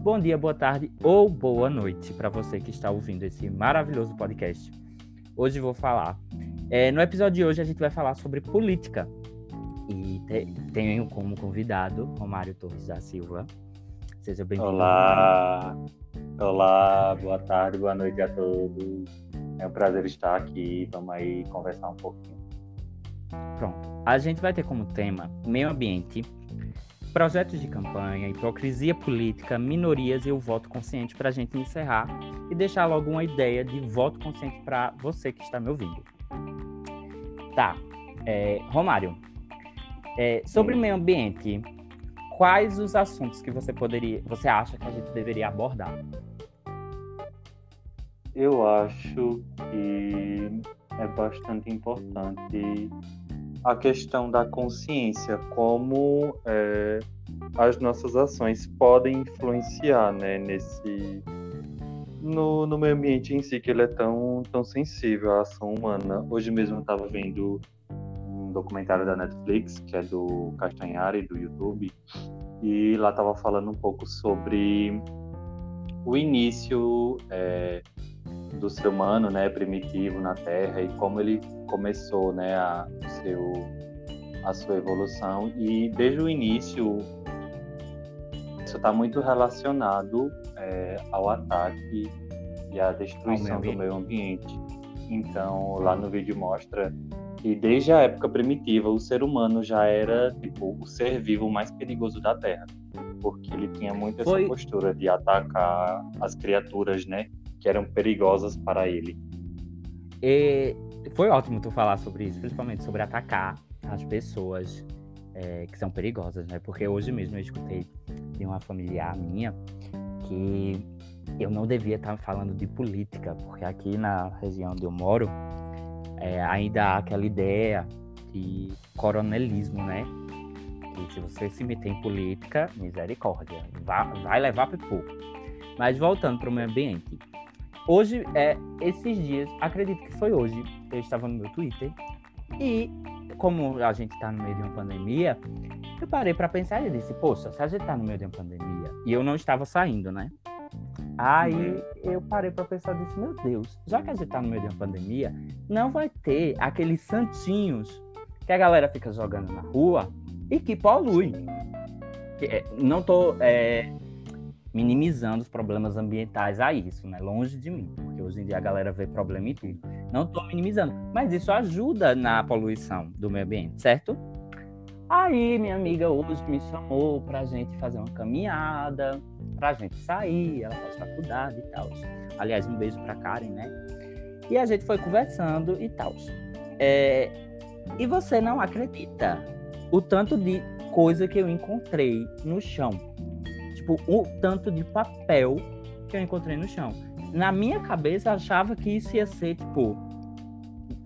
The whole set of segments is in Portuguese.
bom dia, boa tarde ou boa noite para você que está ouvindo esse maravilhoso podcast. Hoje vou falar. É, no episódio de hoje a gente vai falar sobre política. E te, tenho como convidado Romário Torres da Silva. Seja bem-vindo. Olá! Olá, boa tarde, boa noite a todos. É um prazer estar aqui. Vamos aí conversar um pouquinho. Pronto. A gente vai ter como tema meio ambiente projetos de campanha, hipocrisia política, minorias e o voto consciente para a gente encerrar e deixar logo uma ideia de voto consciente para você que está me ouvindo. Tá, é, Romário, é, sobre meio ambiente, quais os assuntos que você poderia, você acha que a gente deveria abordar? Eu acho que é bastante importante a questão da consciência, como é, as nossas ações podem influenciar né, nesse no, no meio ambiente em si, que ele é tão, tão sensível à ação humana. Hoje mesmo eu estava vendo um documentário da Netflix, que é do Castanhari, do YouTube, e lá estava falando um pouco sobre o início é, do ser humano, né, primitivo na Terra e como ele começou, né, a seu a sua evolução. E desde o início isso está muito relacionado é, ao ataque e à destruição meio do meio ambiente. Então lá no vídeo mostra que desde a época primitiva o ser humano já era tipo o ser vivo mais perigoso da Terra, porque ele tinha muito essa Foi... postura de atacar as criaturas, né, que eram perigosas para ele. E foi ótimo tu falar sobre isso, principalmente sobre atacar as pessoas é, que são perigosas, né? Porque hoje mesmo eu escutei de uma familiar minha que eu não devia estar falando de política, porque aqui na região onde eu moro é, ainda há aquela ideia de coronelismo, né? Que se você se meter em política, misericórdia, vai, vai levar pipoco. Mas voltando para o meio ambiente, Hoje, é, esses dias, acredito que foi hoje, eu estava no meu Twitter e, como a gente está no meio de uma pandemia, eu parei para pensar e disse: Poxa, se a gente está no meio de uma pandemia e eu não estava saindo, né? Aí eu parei para pensar e disse: Meu Deus, já que a gente está no meio de uma pandemia, não vai ter aqueles santinhos que a galera fica jogando na rua e que poluem. É, não tô é, minimizando os problemas ambientais a isso, né? Longe de mim, porque hoje em dia a galera vê problema em tudo. Não estou minimizando, mas isso ajuda na poluição do meio ambiente, certo? Aí minha amiga hoje me chamou para a gente fazer uma caminhada, para a gente sair, ela faz faculdade e tal. Aliás, um beijo para Karen, né? E a gente foi conversando e tal. É... E você não acredita o tanto de coisa que eu encontrei no chão tipo, o tanto de papel que eu encontrei no chão. Na minha cabeça, achava que isso ia ser, tipo,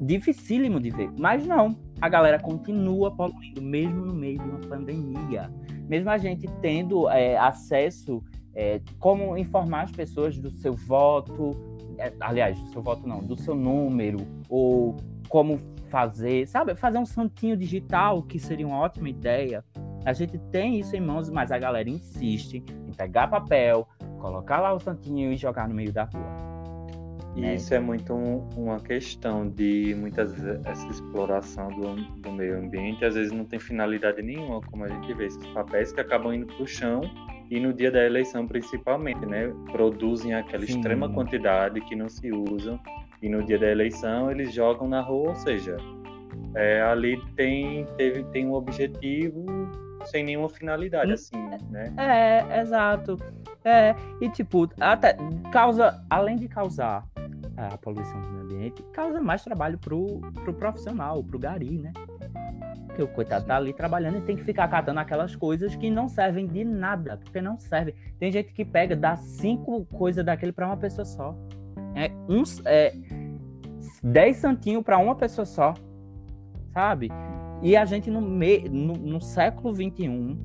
dificílimo de ver. Mas não. A galera continua poluindo, mesmo no meio de uma pandemia. Mesmo a gente tendo é, acesso, é, como informar as pessoas do seu voto, é, aliás, do seu voto não, do seu número, ou como fazer, sabe? Fazer um santinho digital, que seria uma ótima ideia. A gente tem isso em mãos, mas a galera insiste em pegar papel, colocar lá o santinho e jogar no meio da rua. E é. isso é muito um, uma questão de muitas vezes essa exploração do, do, meio ambiente, às vezes não tem finalidade nenhuma, como a gente vê, esses papéis que acabam indo para o chão e no dia da eleição principalmente, né, produzem aquela Sim. extrema quantidade que não se usam e no dia da eleição eles jogam na rua, ou seja, é, ali tem, teve, tem um objetivo sem nenhuma finalidade, hum, assim, né? É, exato. É, e tipo, até causa, além de causar a poluição do meio ambiente, causa mais trabalho pro, pro profissional, pro gari, né? Porque o coitado tá ali trabalhando e tem que ficar catando aquelas coisas que não servem de nada, porque não servem. Tem gente que pega, dá cinco coisas daquele para uma pessoa só. É uns é, dez santinhos para uma pessoa só, sabe? E a gente no, me, no, no século XXI,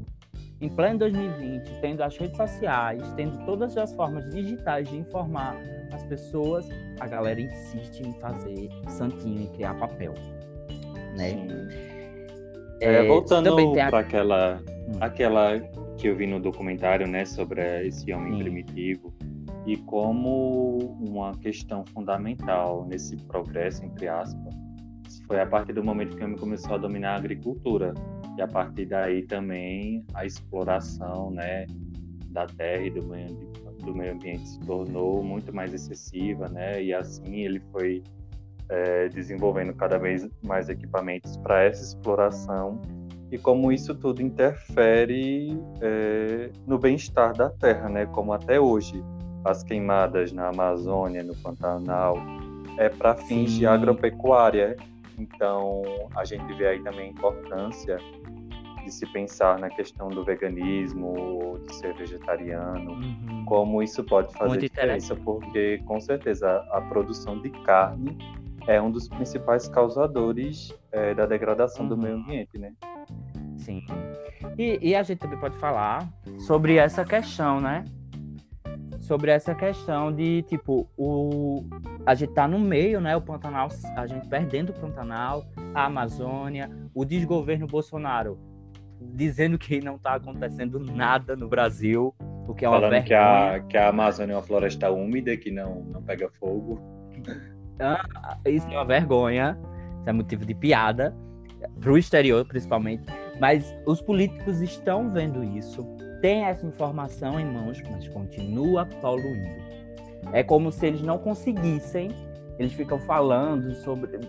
em pleno 2020, tendo as redes sociais, tendo todas as formas digitais de informar as pessoas, a galera insiste em fazer santinho e criar papel. Né? É, é, voltando para a... aquela, hum. aquela que eu vi no documentário, né, sobre esse homem Sim. primitivo e como uma questão fundamental nesse progresso, entre aspas, foi a partir do momento que o homem começou a dominar a agricultura e a partir daí também a exploração, né, da terra e do meio, do meio ambiente se tornou muito mais excessiva, né, e assim ele foi é, desenvolvendo cada vez mais equipamentos para essa exploração e como isso tudo interfere é, no bem-estar da Terra, né? Como até hoje as queimadas na Amazônia, no Pantanal, é para fins de agropecuária. Então a gente vê aí também a importância de se pensar na questão do veganismo, de ser vegetariano, uhum. como isso pode fazer Muito diferença, porque com certeza a produção de carne é um dos principais causadores é, da degradação uhum. do meio ambiente, né? Sim. E, e, a gente também pode falar sobre essa questão, né? Sobre essa questão de, tipo, o, a gente tá no meio, né? O Pantanal, a gente perdendo o Pantanal, a Amazônia, o desgoverno Bolsonaro dizendo que não tá acontecendo nada no Brasil, o que é uma Falando que a, que a Amazônia é uma floresta úmida, que não, não pega fogo. Ah, isso é uma vergonha, isso é motivo de piada, para o exterior principalmente. Mas os políticos estão vendo isso, têm essa informação em mãos, mas continua poluindo. É como se eles não conseguissem, eles ficam falando sobre,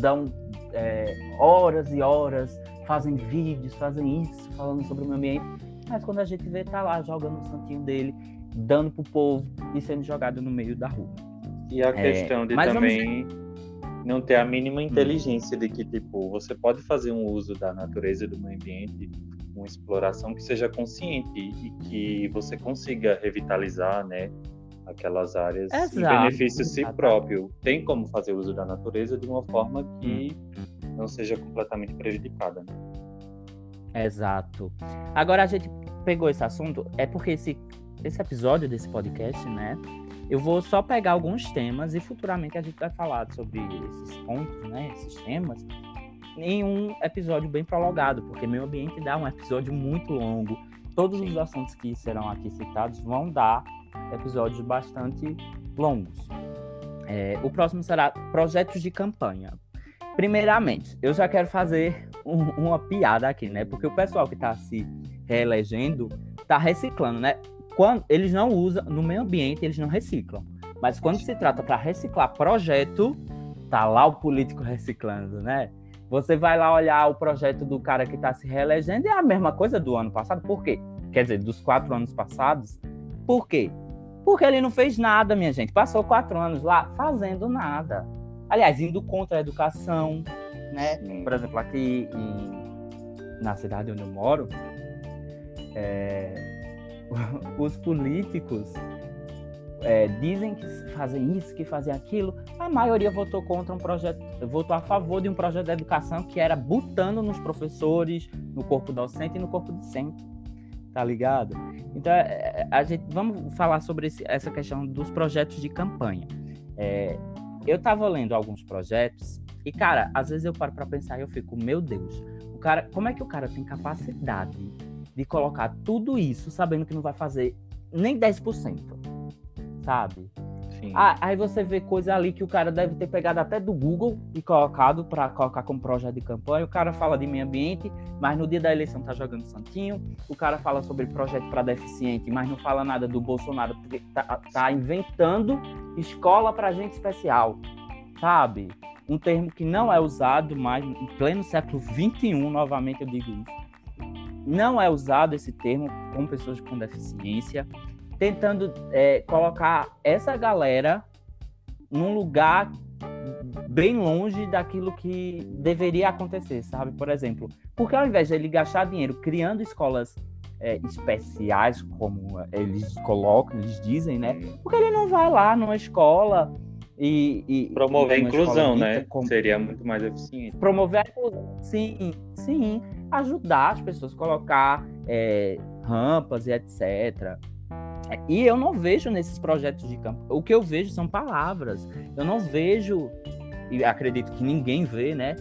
dão é, horas e horas, fazem vídeos, fazem isso, falando sobre o meio ambiente, mas quando a gente vê, tá lá jogando o santinho dele, dando pro povo e sendo jogado no meio da rua. E a é, questão de também vamos... não ter a mínima hum. inteligência de que, tipo, você pode fazer um uso da natureza e do meio ambiente, uma exploração que seja consciente e que você consiga revitalizar, né, aquelas áreas Exato. em benefício si próprio. Tem como fazer uso da natureza de uma forma que hum. não seja completamente prejudicada, né? Exato. Agora a gente pegou esse assunto é porque esse esse episódio desse podcast, né, eu vou só pegar alguns temas e futuramente a gente vai falar sobre esses pontos, né, esses temas, em um episódio bem prolongado, porque meio ambiente dá um episódio muito longo. Todos os assuntos que serão aqui citados vão dar episódios bastante longos. É, o próximo será projetos de campanha. Primeiramente, eu já quero fazer um, uma piada aqui, né? Porque o pessoal que está se reelegendo está reciclando, né? quando eles não usam no meio ambiente, eles não reciclam. Mas quando se trata para reciclar projeto, tá lá o político reciclando, né? Você vai lá olhar o projeto do cara que está se reelegendo, é a mesma coisa do ano passado. Por quê? Quer dizer, dos quatro anos passados. Por quê? Porque ele não fez nada, minha gente. Passou quatro anos lá fazendo nada. Aliás, indo contra a educação, né? Por exemplo, aqui em, na cidade onde eu moro, é, os políticos é, dizem que fazem isso, que fazem aquilo, a maioria votou contra um projeto, votou a favor de um projeto de educação que era botando nos professores, no corpo docente e no corpo discente, tá ligado? Então, é, a gente vamos falar sobre esse, essa questão dos projetos de campanha. É, eu tava lendo alguns projetos e, cara, às vezes eu paro para pensar e eu fico, meu Deus, o cara, como é que o cara tem capacidade de colocar tudo isso sabendo que não vai fazer nem 10%, sabe? Sim. Aí você vê coisa ali que o cara deve ter pegado até do Google e colocado para colocar como projeto de campanha. O cara fala de meio ambiente, mas no dia da eleição tá jogando santinho. O cara fala sobre projeto para deficiente, mas não fala nada do Bolsonaro, porque tá, tá inventando escola para gente especial, sabe? Um termo que não é usado mais em pleno século 21, novamente eu digo isso não é usado esse termo com pessoas com deficiência, tentando é, colocar essa galera num lugar bem longe daquilo que deveria acontecer, sabe? Por exemplo, porque ao invés de ele gastar dinheiro criando escolas é, especiais, como eles colocam, eles dizem, né? Porque ele não vai lá numa escola e, e promover a inclusão, né? Como... Seria muito mais eficiente. Promover a inclusão, sim, sim ajudar as pessoas a colocar é, rampas e etc. E eu não vejo nesses projetos de campo. O que eu vejo são palavras. Eu não vejo, e acredito que ninguém vê, né?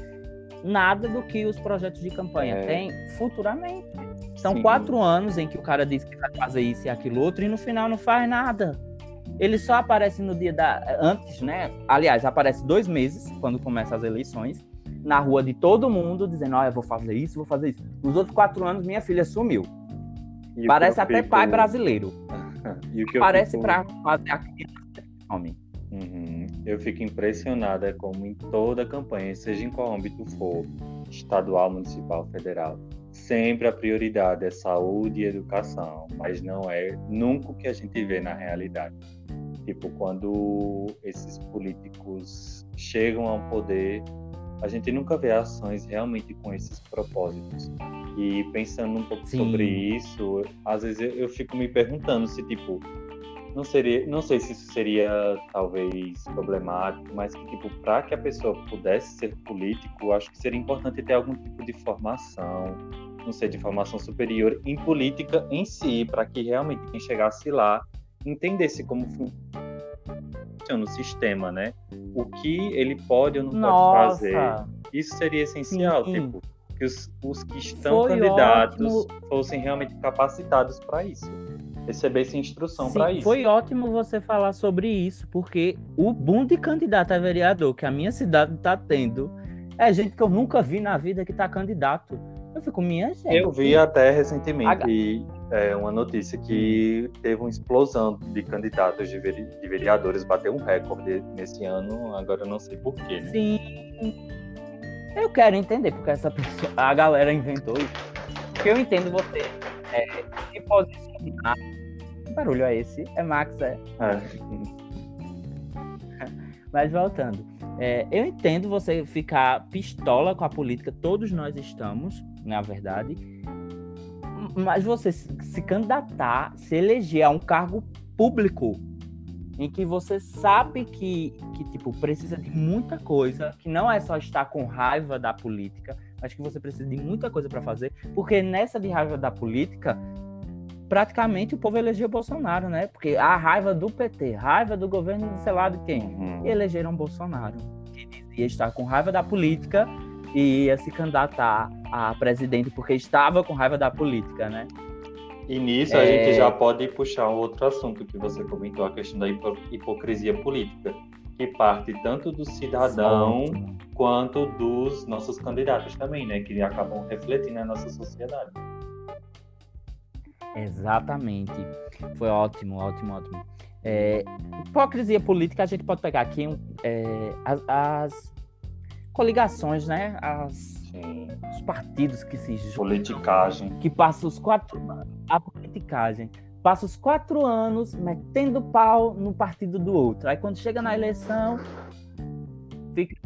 Nada do que os projetos de campanha é... têm futuramente. São Sim. quatro anos em que o cara diz que vai fazer isso e aquilo outro e no final não faz nada. Ele só aparece no dia da. Antes, né? Aliás, aparece dois meses, quando começam as eleições, na rua de todo mundo, dizendo: Olha, eu vou fazer isso, vou fazer isso. Nos outros quatro anos, minha filha sumiu. E Parece até pai brasileiro. E o que Parece fico- pra fazer a criança homem. Uhum. Eu fico impressionada como em toda campanha, seja em qual âmbito for, estadual, municipal, federal, sempre a prioridade é saúde e educação, mas não é nunca o que a gente vê na realidade. Tipo, quando esses políticos chegam ao poder, a gente nunca vê ações realmente com esses propósitos. E pensando um pouco Sim. sobre isso, às vezes eu, eu fico me perguntando se, tipo, não seria, não sei se isso seria talvez problemático, mas que tipo, para que a pessoa pudesse ser político, acho que seria importante ter algum tipo de formação, não sei, de formação superior em política em si, para que realmente quem chegasse lá entendesse como funciona o sistema, né? O que ele pode ou não pode fazer. Nossa! Isso seria essencial, Sim. tipo, que os, os que estão Foi candidatos ótimo. fossem realmente capacitados para isso, recebessem instrução Sim, para isso. Foi ótimo você falar sobre isso, porque o boom de candidato a vereador que a minha cidade está tendo é gente que eu nunca vi na vida que está candidato. Eu fico, minha gente. Eu vi até recentemente é, uma notícia que teve uma explosão de candidatos de, de vereadores, bateu um recorde nesse ano, agora eu não sei porquê, né? Sim. Eu quero entender porque essa pessoa, a galera inventou isso. Porque eu entendo você é, se posicionar. Que barulho é esse? É Max, é. É. Mas voltando, é, eu entendo você ficar pistola com a política, todos nós estamos, na verdade, mas você se, candidatar, se eleger a um cargo público em que você sabe que, que tipo precisa de muita coisa, que não é só estar com raiva da política, mas que você precisa de muita coisa para fazer, porque nessa de raiva da política praticamente o povo elegeu Bolsonaro, né? Porque a raiva do PT, raiva do governo sei lá de quem, Uhum. e elegeram Bolsonaro, que dizia estar com raiva da política e ia se candidatar a presidente porque estava com raiva da política, né? E nisso a É. gente já pode puxar um outro assunto que você comentou, a questão da hipo- hipocrisia política, que parte tanto do cidadão Ótimo. quanto dos nossos candidatos também, né? Que acabam refletindo na nossa sociedade. Exatamente. Foi ótimo, ótimo, ótimo. É, hipocrisia política, a gente pode pegar aqui é, as, as coligações, né? As, Sim. os partidos que se juntam, Politicagem. que passam os quatro a politicagem passa os quatro anos metendo pau no partido do outro. Aí quando chega na eleição, fica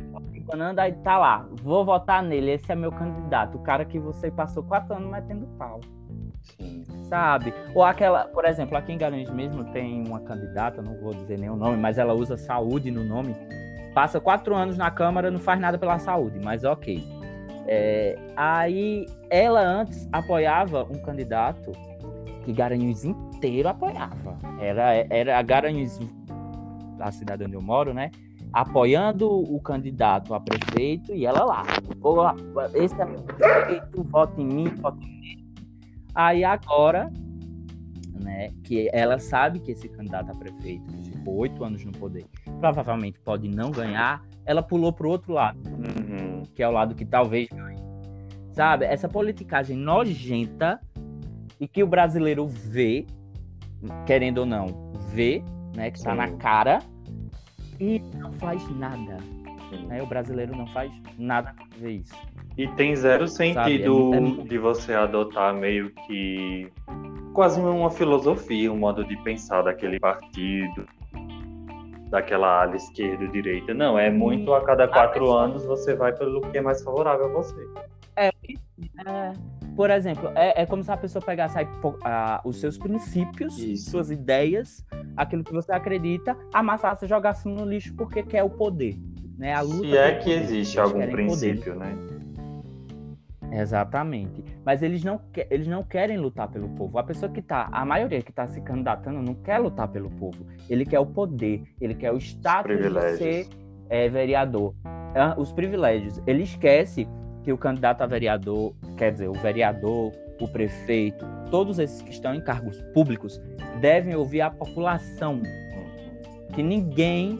aí tá lá, vou votar nele, esse é meu candidato, o cara que você passou quatro anos metendo pau. Sim. sabe? Ou aquela, por exemplo, aqui em Garanhuns mesmo tem uma candidata, não vou dizer nenhum nome, mas ela usa saúde no nome. Passa quatro anos na Câmara, não faz nada pela saúde, mas ok. É, aí ela antes apoiava um candidato que Garanhuns inteiro apoiava. Era, era a Garanhuns, a cidade onde eu moro, né? Apoiando o candidato a prefeito e ela lá. Esse é meu prefeito, vote em mim, vote em mim. Aí agora, né, que ela sabe que esse candidato a prefeito, ficou oito anos no poder, provavelmente pode não ganhar, ela pulou pro outro lado, Uhum. que é o lado que talvez ganhe. Sabe? Essa politicagem nojenta e que o brasileiro vê, querendo ou não, vê, né, que tá Sim. na cara e não faz nada. Né? O brasileiro não faz nada pra ver isso. E tem zero sentido é muito- de você adotar meio que quase uma filosofia, um modo de pensar daquele partido, daquela ala esquerda ou direita. Não, é muito a cada quatro anos você vai pelo que é mais favorável a você. É, por exemplo, é, é como se a pessoa pegasse a hipo- a- os seus princípios, Isso. suas ideias, aquilo que você acredita, amassasse e jogasse no lixo porque quer o poder. Né? A luta Se é que existe algum querem poder. princípio, né? Exatamente. Mas eles não, que- eles não querem lutar pelo povo. A pessoa que tá, a maioria que tá se candidatando não quer lutar pelo povo. Ele quer o poder, ele quer o status de ser é, vereador. Ah, Os privilégios. Ele esquece que o candidato a vereador, quer dizer, o vereador o prefeito, todos esses que estão em cargos públicos devem ouvir a população. Que ninguém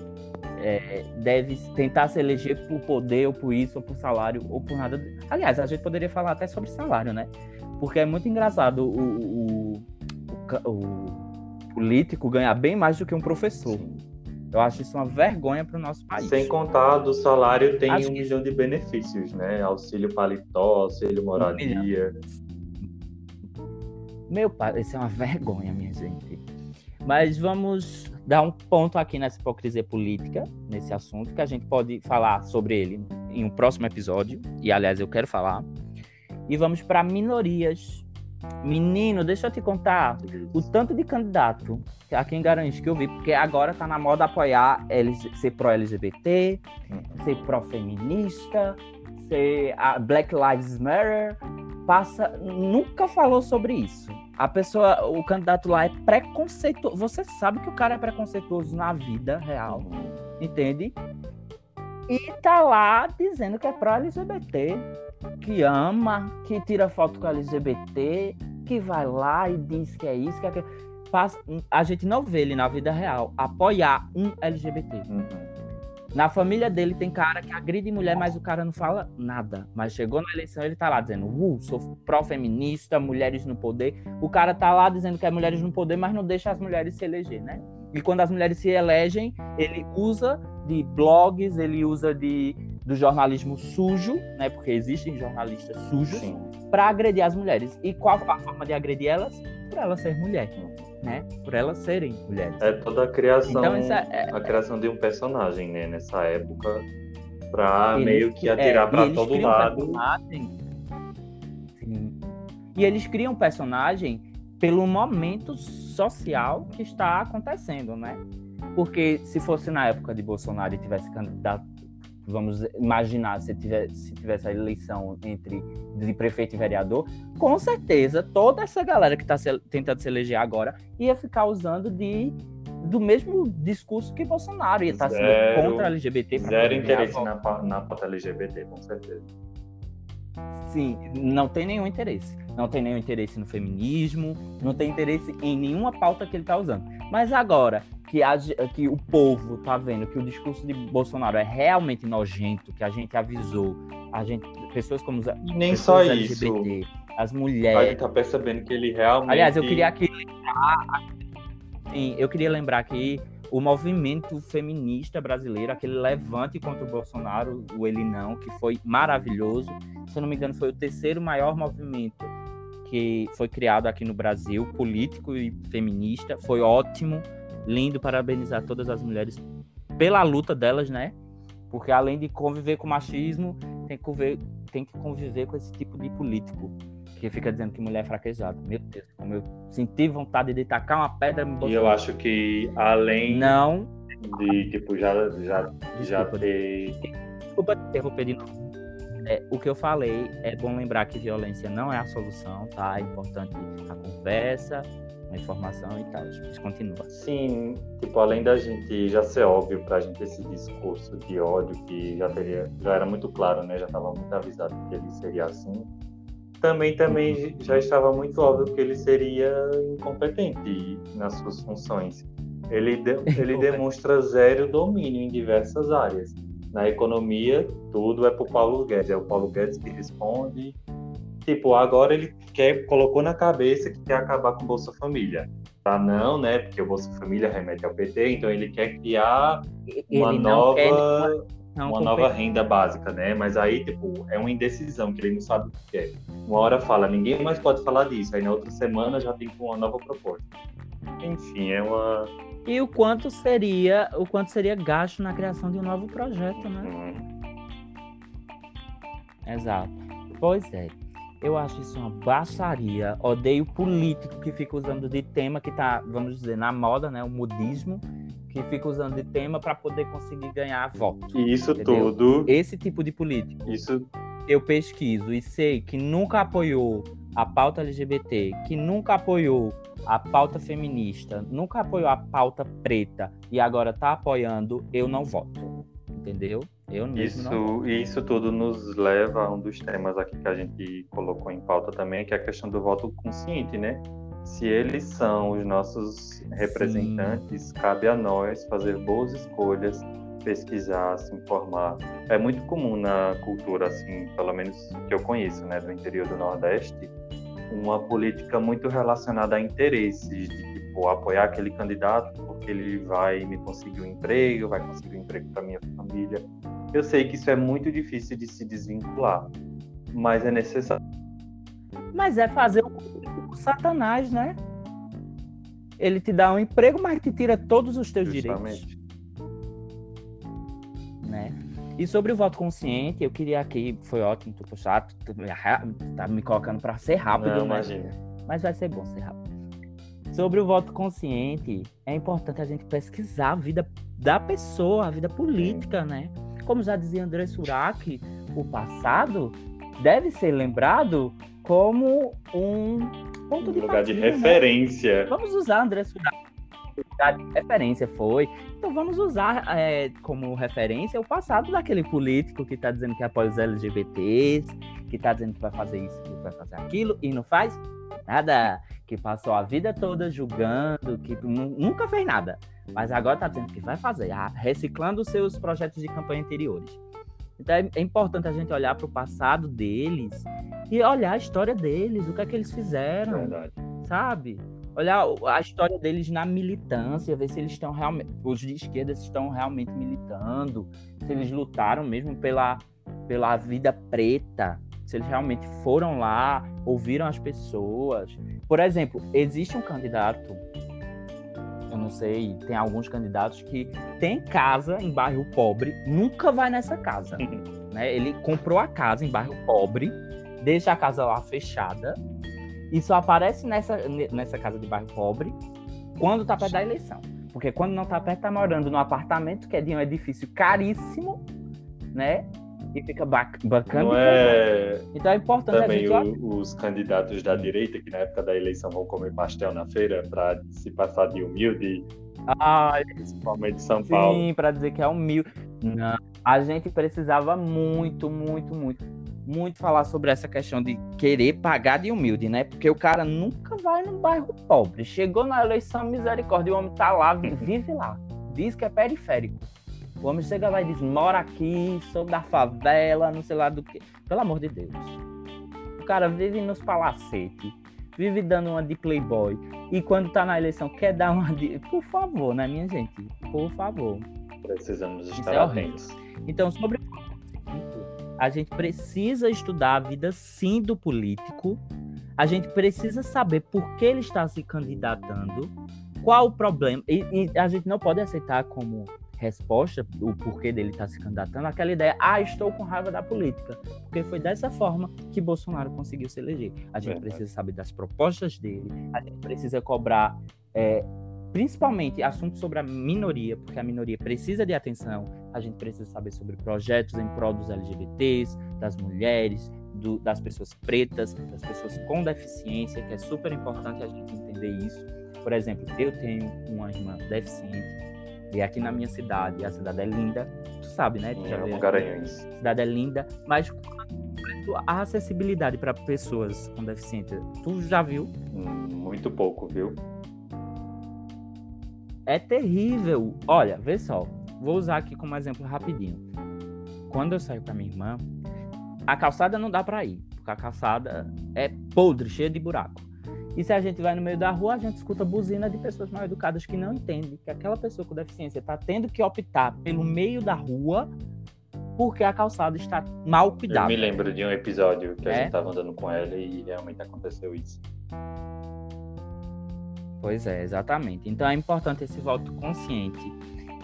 é, deve tentar se eleger por poder, ou por isso, ou por salário, ou por nada. Aliás, a gente poderia falar até sobre salário, né? Porque é muito engraçado o, o, o, político ganhar bem mais do que um professor. Sim. Eu acho isso uma vergonha para o nosso país. Sem contar, do salário tem acho um que... milhão de benefícios, né? Auxílio paletó, auxílio moradia. Meu pai, isso é uma vergonha, minha gente. Mas vamos dar um ponto aqui nessa hipocrisia política, nesse assunto, que a gente pode falar sobre ele em um próximo episódio. E, aliás, eu quero falar. E vamos para minorias Menino, deixa eu te contar o tanto de candidato aqui em Garanhuns que eu vi, porque agora tá na moda apoiar ser pró-LGBT, ser pró-feminista, ser a Black Lives Matter. Passa, nunca falou sobre isso. A pessoa, o candidato lá é preconceituoso. Você sabe que o cara é preconceituoso na vida real, entende? E tá lá dizendo que é pró-LGBT que ama, que tira foto com LGBT, que vai lá e diz que é isso, que é aquilo. A gente não vê ele na vida real apoiar um LGBT. Uhum. Na família dele tem cara que agride mulher, mas o cara não fala nada. Mas chegou na eleição, ele tá lá dizendo, uh, sou pró-feminista, mulheres no poder. O cara tá lá dizendo que é mulheres no poder, mas não deixa as mulheres se eleger, né? E quando as mulheres se elegem, ele usa de blogs, ele usa de do jornalismo sujo, né? Porque existem jornalistas sujos para agredir as mulheres. E qual a forma de agredir elas? Por elas serem mulheres, né? Por elas serem mulheres. É toda a criação, então, é, é, a criação de um personagem, né? Nessa época, para meio que atirar é, para todo lado. E eles criam um personagem pelo momento social que está acontecendo, né? Porque se fosse na época de Bolsonaro e tivesse candidato vamos imaginar se tivesse, se tivesse a eleição entre de prefeito e vereador, com certeza toda essa galera que está tentando se eleger agora ia ficar usando de do mesmo discurso que Bolsonaro ia estar tá sendo contra a LGBT. Zero interesse na, na pauta LGBT, com certeza. Sim, não tem nenhum interesse. Não tem nenhum interesse no feminismo, não tem interesse em nenhuma pauta que ele está usando. Mas agora, que, a, que o povo tá vendo que o discurso de Bolsonaro é realmente nojento, que a gente avisou, a gente, pessoas como e nem só LGBT, isso. as mulheres. A gente tá percebendo que ele realmente. Aliás, eu queria aqui lembrar, sim, eu queria lembrar que o movimento feminista brasileiro, aquele levante contra o Bolsonaro, o Ele Não, que foi maravilhoso. Se eu não me engano, foi o terceiro maior movimento que foi criado aqui no Brasil, político e feminista. Foi ótimo lindo parabenizar todas as mulheres pela luta delas, né? Porque além de conviver com machismo, tem que conviver, tem que conviver com esse tipo de político que fica dizendo que mulher é fraquejada. Meu Deus, como eu senti vontade de tacar uma pedra E eu acho que além não de tipo já já já ter Desculpa interromper de novo. É, o que eu falei é bom lembrar que violência não é a solução, tá? É importante a conversa, a informação e tal. Mas continua. Sim, tipo, além da gente já ser óbvio pra gente esse discurso de ódio que já teria, já era muito claro, né? Já estava muito avisado que ele seria assim. Também também uhum. já estava muito óbvio que ele seria incompetente nas suas funções. Ele, de, ele demonstra zero domínio em diversas áreas. Na economia, tudo é para o Paulo Guedes. É o Paulo Guedes que responde, tipo, agora ele quer, colocou na cabeça que quer acabar com o Bolsa Família. Tá não, né? Porque o Bolsa Família remete ao PT, então ele quer criar uma nova quer, uma nova renda básica, né? Mas aí, tipo, é uma indecisão que ele não sabe o que é. Uma hora fala, ninguém mais pode falar disso. Aí na outra semana já tem uma nova proposta. Enfim, é uma e o quanto seria o quanto seria gasto na criação de um novo projeto, né? Uhum. Exato. Pois é. Eu acho isso uma baixaria. Odeio político que fica usando de tema que tá, vamos dizer, na moda, né? O modismo, que fica usando de tema para poder conseguir ganhar voto. E isso entendeu? tudo. Esse tipo de político. Isso. Eu pesquiso e sei que nunca apoiou a pauta LGBT, que nunca apoiou a pauta feminista, nunca apoiou a pauta preta e agora tá apoiando, eu não voto entendeu? Eu mesmo isso, não. Isso tudo nos leva a um dos temas aqui que a gente colocou em pauta também, que é a questão do voto consciente, né? Se eles são os nossos representantes, Sim. cabe a nós fazer boas escolhas, pesquisar, se informar. É muito comum na cultura, assim, pelo menos que eu conheço, né, do interior do Nordeste, uma política muito relacionada a interesses, de tipo, apoiar aquele candidato porque ele vai me conseguir um emprego, vai conseguir um emprego para minha família. Eu sei que isso é muito difícil de se desvincular, mas é necessário. Mas é fazer o satanás, né? Ele te dá um emprego, mas te tira todos os teus Justamente. direitos. E sobre o voto consciente, eu queria aqui, foi ótimo, tu puxar, tu, tá me colocando para ser rápido, Não, né? Imagina. Mas vai ser bom ser rápido. Sobre o voto consciente, é importante a gente pesquisar a vida da pessoa, a vida política, né? Como já dizia André Surak, o passado deve ser lembrado como um ponto de lugar partida, de né? referência. Né? Vamos usar André Surak de referência foi. Então vamos usar é, como referência o passado daquele político que está dizendo que apoia os LGBTs, que está dizendo que vai fazer isso, que vai fazer aquilo e não faz nada, que passou a vida toda julgando, que nunca fez nada, mas agora está dizendo que vai fazer, reciclando os seus projetos de campanha anteriores. Então é, é importante a gente olhar para o passado deles e olhar a história deles, o que é que eles fizeram, Verdade. sabe? Olhar a história deles na militância, ver se eles estão realmente, os de esquerda estão realmente militando, se eles lutaram mesmo pela, pela vida preta, se eles realmente foram lá, ouviram as pessoas. Por exemplo, existe um candidato, eu não sei, tem alguns candidatos que tem casa em bairro pobre, nunca vai nessa casa. né? Ele comprou a casa em bairro pobre, deixa a casa lá fechada e só aparece nessa, nessa casa de bairro pobre quando tá perto da eleição. Porque quando não tá perto, tá morando num apartamento que é de um edifício caríssimo, né? e fica bacana. Não é... Então é importante Também a gente... o, os candidatos da direita, que na época da eleição vão comer pastel na feira para se passar de humilde. Ah, principalmente de São sim, Paulo. Sim, para dizer que é humilde. Não. A gente precisava muito, muito, muito, muito falar sobre essa questão de querer pagar de humilde, né? Porque o cara nunca vai num bairro pobre. Chegou na eleição, misericórdia, o homem tá lá, vive lá. Diz que é periférico. O homem chega lá e diz: mora aqui, sou da favela, não sei lá do que. Pelo amor de Deus. O cara vive nos palacetes, vive dando uma de playboy. E quando tá na eleição, quer dar uma de. Por favor, né, minha gente? Por favor. Precisamos estar é atentos. Então, sobre a gente precisa estudar a vida sim do político. A gente precisa saber por que ele está se candidatando, qual o problema. E, e a gente não pode aceitar como resposta, o porquê dele estar tá se candidatando, aquela ideia, ah, estou com raiva da política. Porque foi dessa forma que Bolsonaro conseguiu se eleger. A gente Verdade. precisa saber das propostas dele, a gente precisa cobrar, é, principalmente assuntos sobre a minoria, porque a minoria precisa de atenção. A gente precisa saber sobre projetos em prol dos LGBTs, das mulheres, do, das pessoas pretas, das pessoas com deficiência, que é super importante a gente entender isso. Por exemplo, eu tenho uma irmã deficiente e aqui na minha cidade, a cidade é linda, tu sabe, né? Tu já é. A cidade é linda, mas a acessibilidade para pessoas com deficiência, tu já viu? Hum, muito pouco, viu? É terrível. Olha, vê só. Vou usar aqui como exemplo rapidinho. Quando eu saio com a minha irmã, a calçada não dá para ir, porque a calçada é podre, cheia de buraco. E se a gente vai no meio da rua, a gente escuta buzina de pessoas mal educadas que não entendem que aquela pessoa com deficiência está tendo que optar pelo meio da rua porque a calçada está mal cuidada. Eu me lembro de um episódio que é? a gente estava andando com ela e realmente aconteceu isso. Pois é, exatamente. Então é importante esse voto consciente.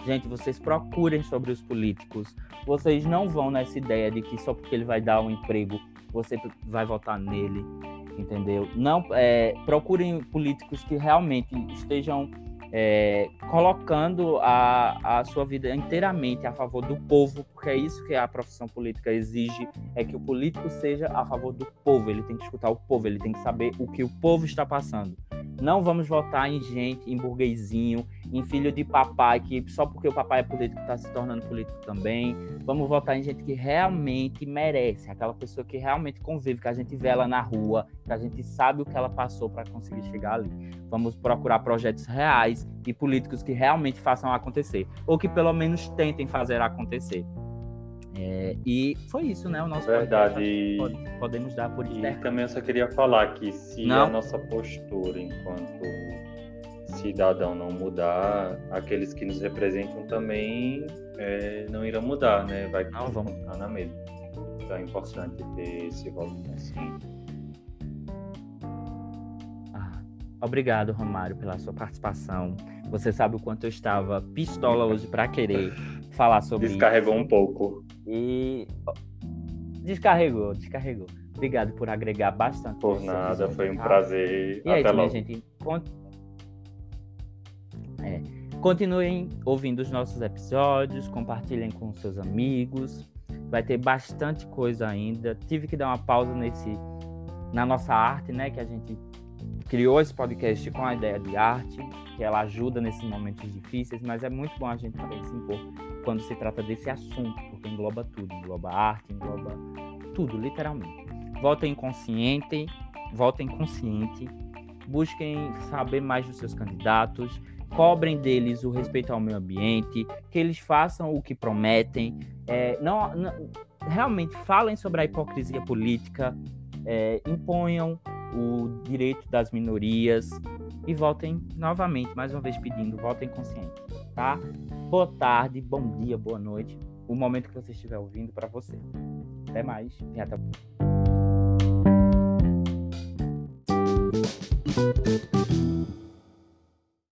Gente, vocês procurem sobre os políticos. Vocês não vão nessa ideia de que só porque ele vai dar um emprego, você vai votar nele entendeu? Não é, procurem políticos que realmente estejam é, colocando a, a sua vida inteiramente a favor do povo, porque é isso que a profissão política exige, é que o político seja a favor do povo, ele tem que escutar o povo, ele tem que saber o que o povo está passando. Não vamos votar em gente, em burguesinho, em filho de papai, que só porque o papai é político está se tornando político também. Vamos votar em gente que realmente merece, aquela pessoa que realmente convive, que a gente vê ela na rua, que a gente sabe o que ela passou para conseguir chegar ali. Vamos procurar projetos reais e políticos que realmente façam acontecer, ou que pelo menos tentem fazer acontecer. É, e foi isso, né? O nosso Verdade. Pode, podemos dar por E também eu só queria falar que se não. a nossa postura enquanto cidadão não mudar, aqueles que nos representam também é, não irão mudar, né? Vai não, vamos. ficar na mesma. Então é importante ter esse voto consciente. Ah, obrigado, Romário, pela sua participação. Você sabe o quanto eu estava pistola hoje para querer falar sobre Descarregou isso. um pouco. E descarregou, descarregou. Obrigado por agregar bastante. Por nada, foi um prazer. E é Até minha gente. É. Continuem ouvindo os nossos episódios, compartilhem com seus amigos. Vai ter bastante coisa ainda. Tive que dar uma pausa nesse na nossa arte, né, que a gente criou esse podcast com a ideia de arte, que ela ajuda nesses momentos difíceis, mas é muito bom a gente também se impor quando se trata desse assunto, porque engloba tudo, engloba arte, engloba tudo, literalmente. Votem consciente, votem consciente, busquem saber mais dos seus candidatos, cobrem deles o respeito ao meio ambiente, que eles façam o que prometem, é, não, não, realmente falem sobre a hipocrisia política, é, imponham o direito das minorias e votem novamente, mais uma vez pedindo, votem consciente, tá? Boa tarde, bom dia, boa noite, o momento que você estiver ouvindo para você. Até mais e até. Thank